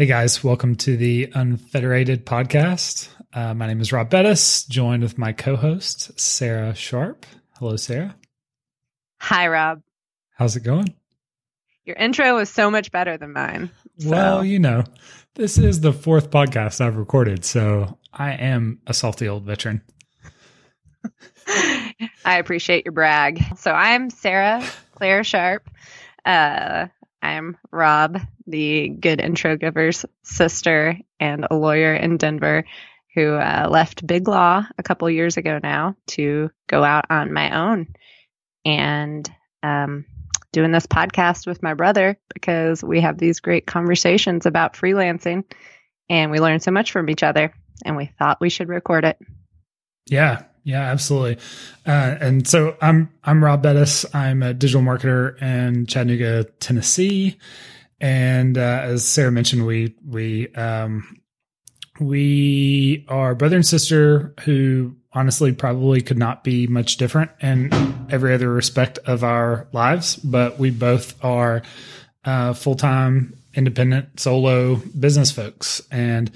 Hey guys, welcome to the Unfederated podcast. Uh, my name is Rob Bettis, joined with my co host, Sarah Sharp. Hello, Sarah. Hi, Rob. How's it going? Your intro was so much better than mine. So. Well, you know, this is the fourth podcast I've recorded, so I am a salty old veteran. I appreciate your brag. So I'm Sarah Claire Sharp. Uh, I'm Rob, the good intro giver's sister and a lawyer in Denver who uh, left Big Law a couple years ago now to go out on my own and um, doing this podcast with my brother because we have these great conversations about freelancing and we learn so much from each other and we thought we should record it. Yeah, yeah, absolutely. Uh, and so I'm I'm Rob Bettis. I'm a digital marketer in Chattanooga, Tennessee. And uh, as Sarah mentioned, we we um, we are brother and sister who honestly probably could not be much different in every other respect of our lives, but we both are uh, full time independent solo business folks and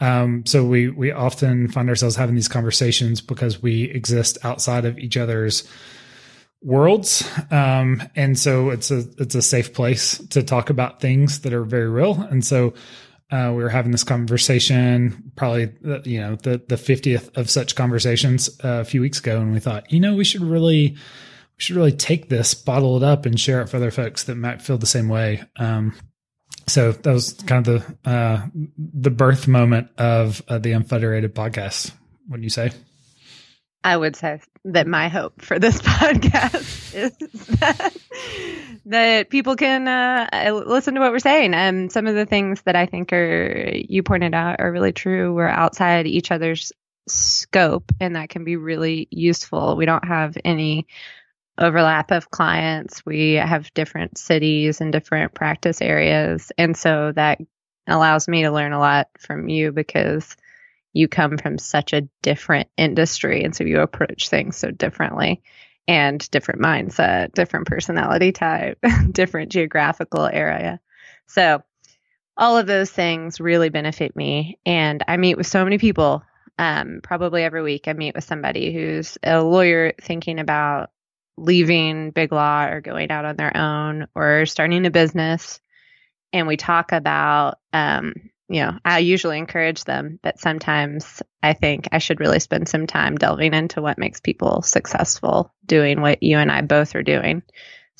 um, so we we often find ourselves having these conversations because we exist outside of each other's worlds, um, and so it's a it's a safe place to talk about things that are very real. And so uh, we were having this conversation, probably uh, you know the the fiftieth of such conversations uh, a few weeks ago, and we thought, you know, we should really we should really take this, bottle it up, and share it for other folks that might feel the same way. Um, so that was kind of the uh, the birth moment of uh, the Unfederated podcast. Wouldn't you say? I would say that my hope for this podcast is that, that people can uh, listen to what we're saying. And some of the things that I think are you pointed out are really true. We're outside each other's scope, and that can be really useful. We don't have any overlap of clients. We have different cities and different practice areas. And so that allows me to learn a lot from you because you come from such a different industry. And so you approach things so differently and different mindset, different personality type, different geographical area. So all of those things really benefit me. And I meet with so many people. Um, probably every week, I meet with somebody who's a lawyer thinking about leaving Big Law or going out on their own or starting a business. And we talk about, um, you know, I usually encourage them, but sometimes I think I should really spend some time delving into what makes people successful doing what you and I both are doing.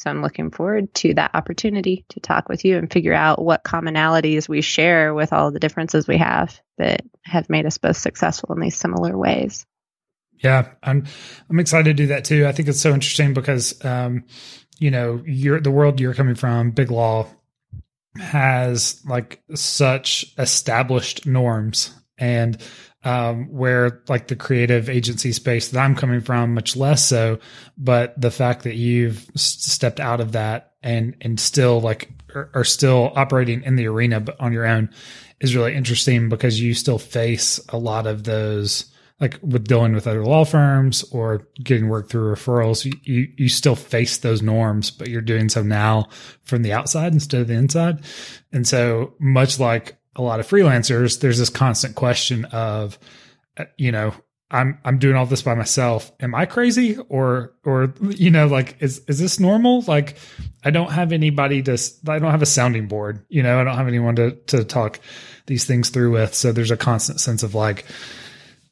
So I'm looking forward to that opportunity to talk with you and figure out what commonalities we share with all the differences we have that have made us both successful in these similar ways. Yeah, I'm I'm excited to do that too. I think it's so interesting because um, you know, you're the world you're coming from, Big Law has like such established norms and um, where like the creative agency space that I'm coming from, much less so. But the fact that you've stepped out of that and and still like are, are still operating in the arena but on your own is really interesting because you still face a lot of those like with dealing with other law firms or getting work through referrals, you, you still face those norms, but you're doing so now from the outside instead of the inside. And so much like a lot of freelancers, there's this constant question of, uh, you know, I'm I'm doing all this by myself. Am I crazy or or you know like is is this normal? Like I don't have anybody to I don't have a sounding board, you know, I don't have anyone to to talk these things through with. So there's a constant sense of like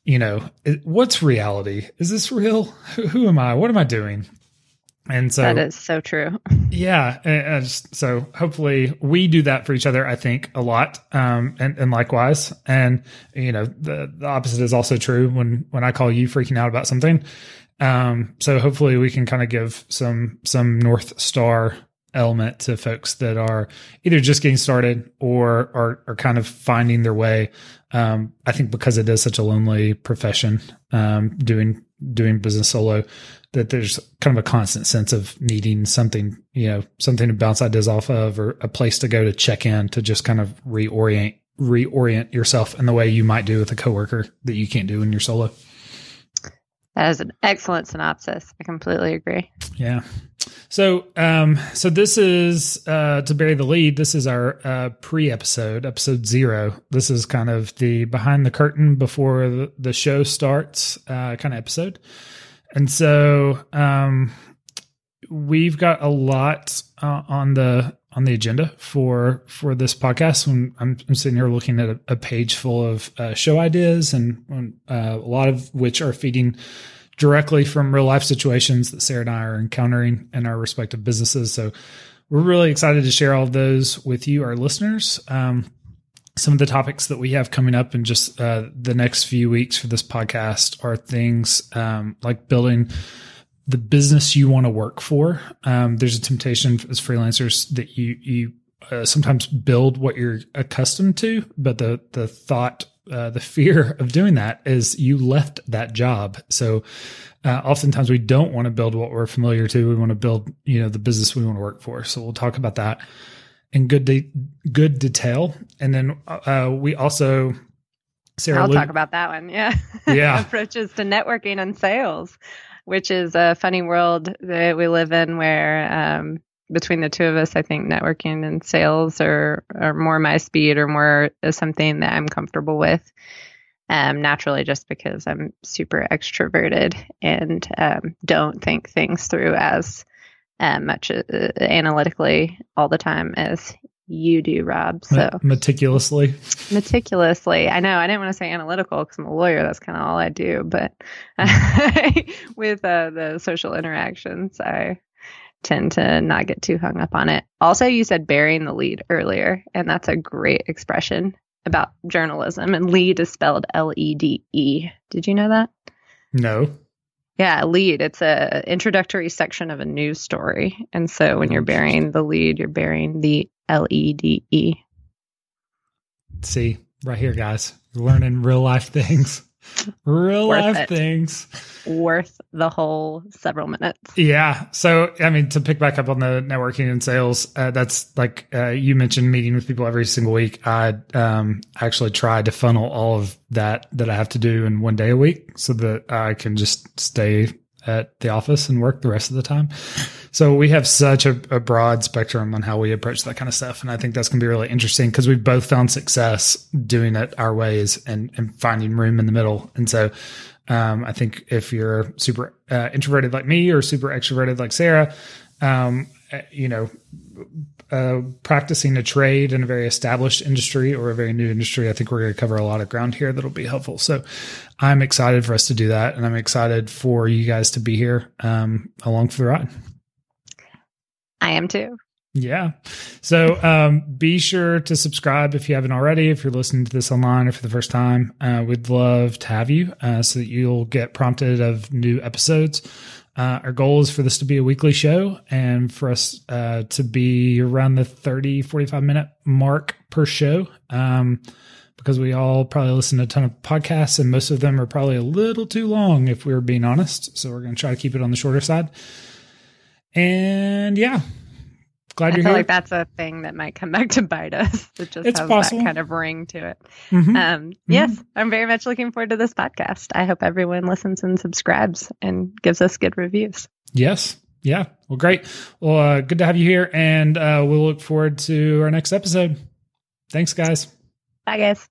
you know, what's reality? Is this real? Who, am I? What am I doing? And so that is so true. Yeah. And so hopefully we do that for each other, I think a lot. Um, and, and likewise. And, you know, the, the opposite is also true when, when I call you freaking out about something. Um, so hopefully we can kind of give some, some North Star element to folks that are either just getting started or are, are kind of finding their way. Um, I think because it is such a lonely profession, um, doing, doing business solo, that there's kind of a constant sense of needing something, you know, something to bounce ideas off of or a place to go to check in to just kind of reorient, reorient yourself in the way you might do with a coworker that you can't do when you're solo. That is an excellent synopsis. I completely agree. Yeah. So, um, so this is uh, to bury the lead. This is our uh, pre-episode, episode zero. This is kind of the behind the curtain before the, show starts, uh, kind of episode. And so, um, we've got a lot uh, on the on the agenda for for this podcast. When I'm, I'm sitting here looking at a, a page full of uh, show ideas, and uh, a lot of which are feeding directly from real life situations that Sarah and I are encountering in our respective businesses. So we're really excited to share all of those with you, our listeners. Um, some of the topics that we have coming up in just uh, the next few weeks for this podcast are things um, like building the business you want to work for. Um, there's a temptation as freelancers that you you uh, sometimes build what you're accustomed to, but the the thought uh, the fear of doing that is you left that job. So uh, oftentimes we don't want to build what we're familiar to. We want to build, you know, the business we want to work for. So we'll talk about that in good de- good detail. And then uh, we also Sarah, I'll talk about that one. Yeah, yeah, approaches to networking and sales, which is a funny world that we live in where um, between the two of us, I think networking and sales are, are more my speed or more is something that I'm comfortable with. Um, naturally, just because I'm super extroverted and um, don't think things through as uh, much uh, analytically all the time as you do, Rob. So meticulously, meticulously. I know. I didn't want to say analytical because I'm a lawyer. That's kind of all I do. But with uh, the social interactions, I tend to not get too hung up on it. Also, you said burying the lead earlier, and that's a great expression about journalism. And lead is spelled L E D E. Did you know that? No. Yeah, lead. It's a introductory section of a news story. And so when you're burying the lead, you're burying the L E D E. See, right here, guys. Learning real life things. Real Worth life it. things. Worth the whole several minutes. Yeah. So, I mean, to pick back up on the networking and sales, uh, that's like uh, you mentioned meeting with people every single week. I um, actually try to funnel all of that that I have to do in one day a week so that I can just stay at the office and work the rest of the time. So we have such a, a, broad spectrum on how we approach that kind of stuff. And I think that's going to be really interesting because we've both found success doing it our ways and, and finding room in the middle. And so um, I think if you're super uh, introverted like me or super extroverted like Sarah, um, uh, you know, uh, practicing a trade in a very established industry or a very new industry, I think we're going to cover a lot of ground here that'll be helpful. So I'm excited for us to do that. And I'm excited for you guys to be here um, along for the ride. I am too. Yeah. So um, be sure to subscribe if you haven't already. If you're listening to this online or for the first time, uh, we'd love to have you uh, so that you'll get prompted of new episodes. Uh, our goal is for this to be a weekly show and for us uh, to be around the 30, 45 minute mark per show. Um, because we all probably listen to a ton of podcasts and most of them are probably a little too long if we are being honest. So we're going to try to keep it on the shorter side. And yeah, glad I you're feel here. like that's a thing that might come back to bite us. It just it's has possible. that kind of ring to it. Mm-hmm. Um, mm-hmm. Yes, I'm very much looking forward to this podcast. I hope everyone listens and subscribes and gives us good reviews. Yes. Yeah. Well, great. Well, uh, good to have you here. And uh, we'll look forward to our next episode. Thanks, guys. Bye, guys.